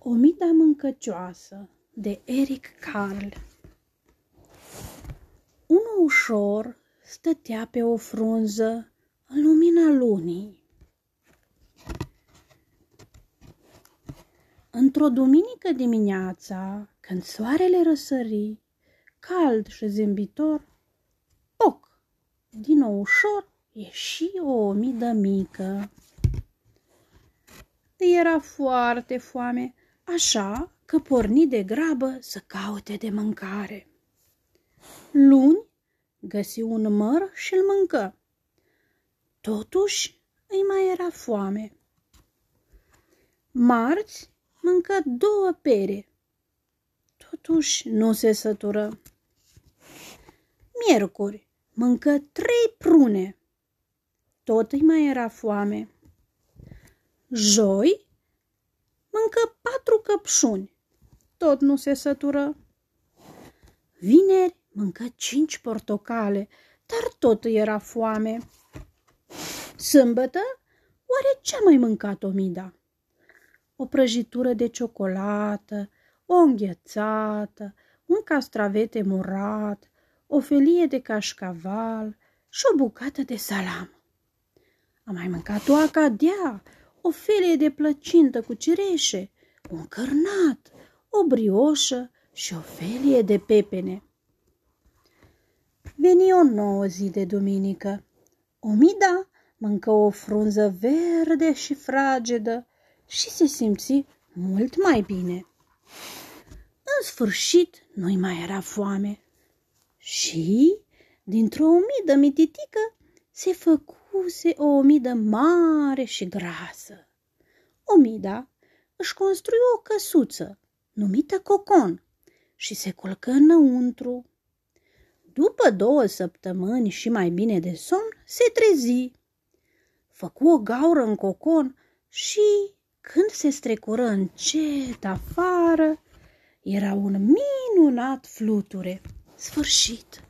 Omida mâncăcioasă de Eric Carl Unul ușor stătea pe o frunză în lumina lunii. Într-o duminică dimineața, când soarele răsări, cald și zâmbitor, poc, din nou ușor ieși o omidă mică. Era foarte foame așa că porni de grabă să caute de mâncare. Luni găsi un măr și îl mâncă. Totuși îi mai era foame. Marți mâncă două pere. Totuși nu se sătură. Miercuri mâncă trei prune. Tot îi mai era foame. Joi mâncă patru căpșuni. Tot nu se sătură. Vineri mâncă cinci portocale, dar tot era foame. Sâmbătă, oare ce-a mai mâncat Omida? O prăjitură de ciocolată, o înghețată, un castravete murat, o felie de cașcaval și o bucată de salam. A mai mâncat o acadea, o felie de plăcintă cu cireșe, un cărnat, o brioșă și o felie de pepene. Veni o nouă zi de duminică. Omida mâncă o frunză verde și fragedă și se simți mult mai bine. În sfârșit, nu-i mai era foame. Și, dintr-o omidă mititică, se făcuse o omidă mare și grasă. Omida își construi o căsuță numită cocon și se culcă înăuntru. După două săptămâni și mai bine de somn, se trezi. Făcu o gaură în cocon și, când se strecură încet afară, era un minunat fluture. Sfârșit!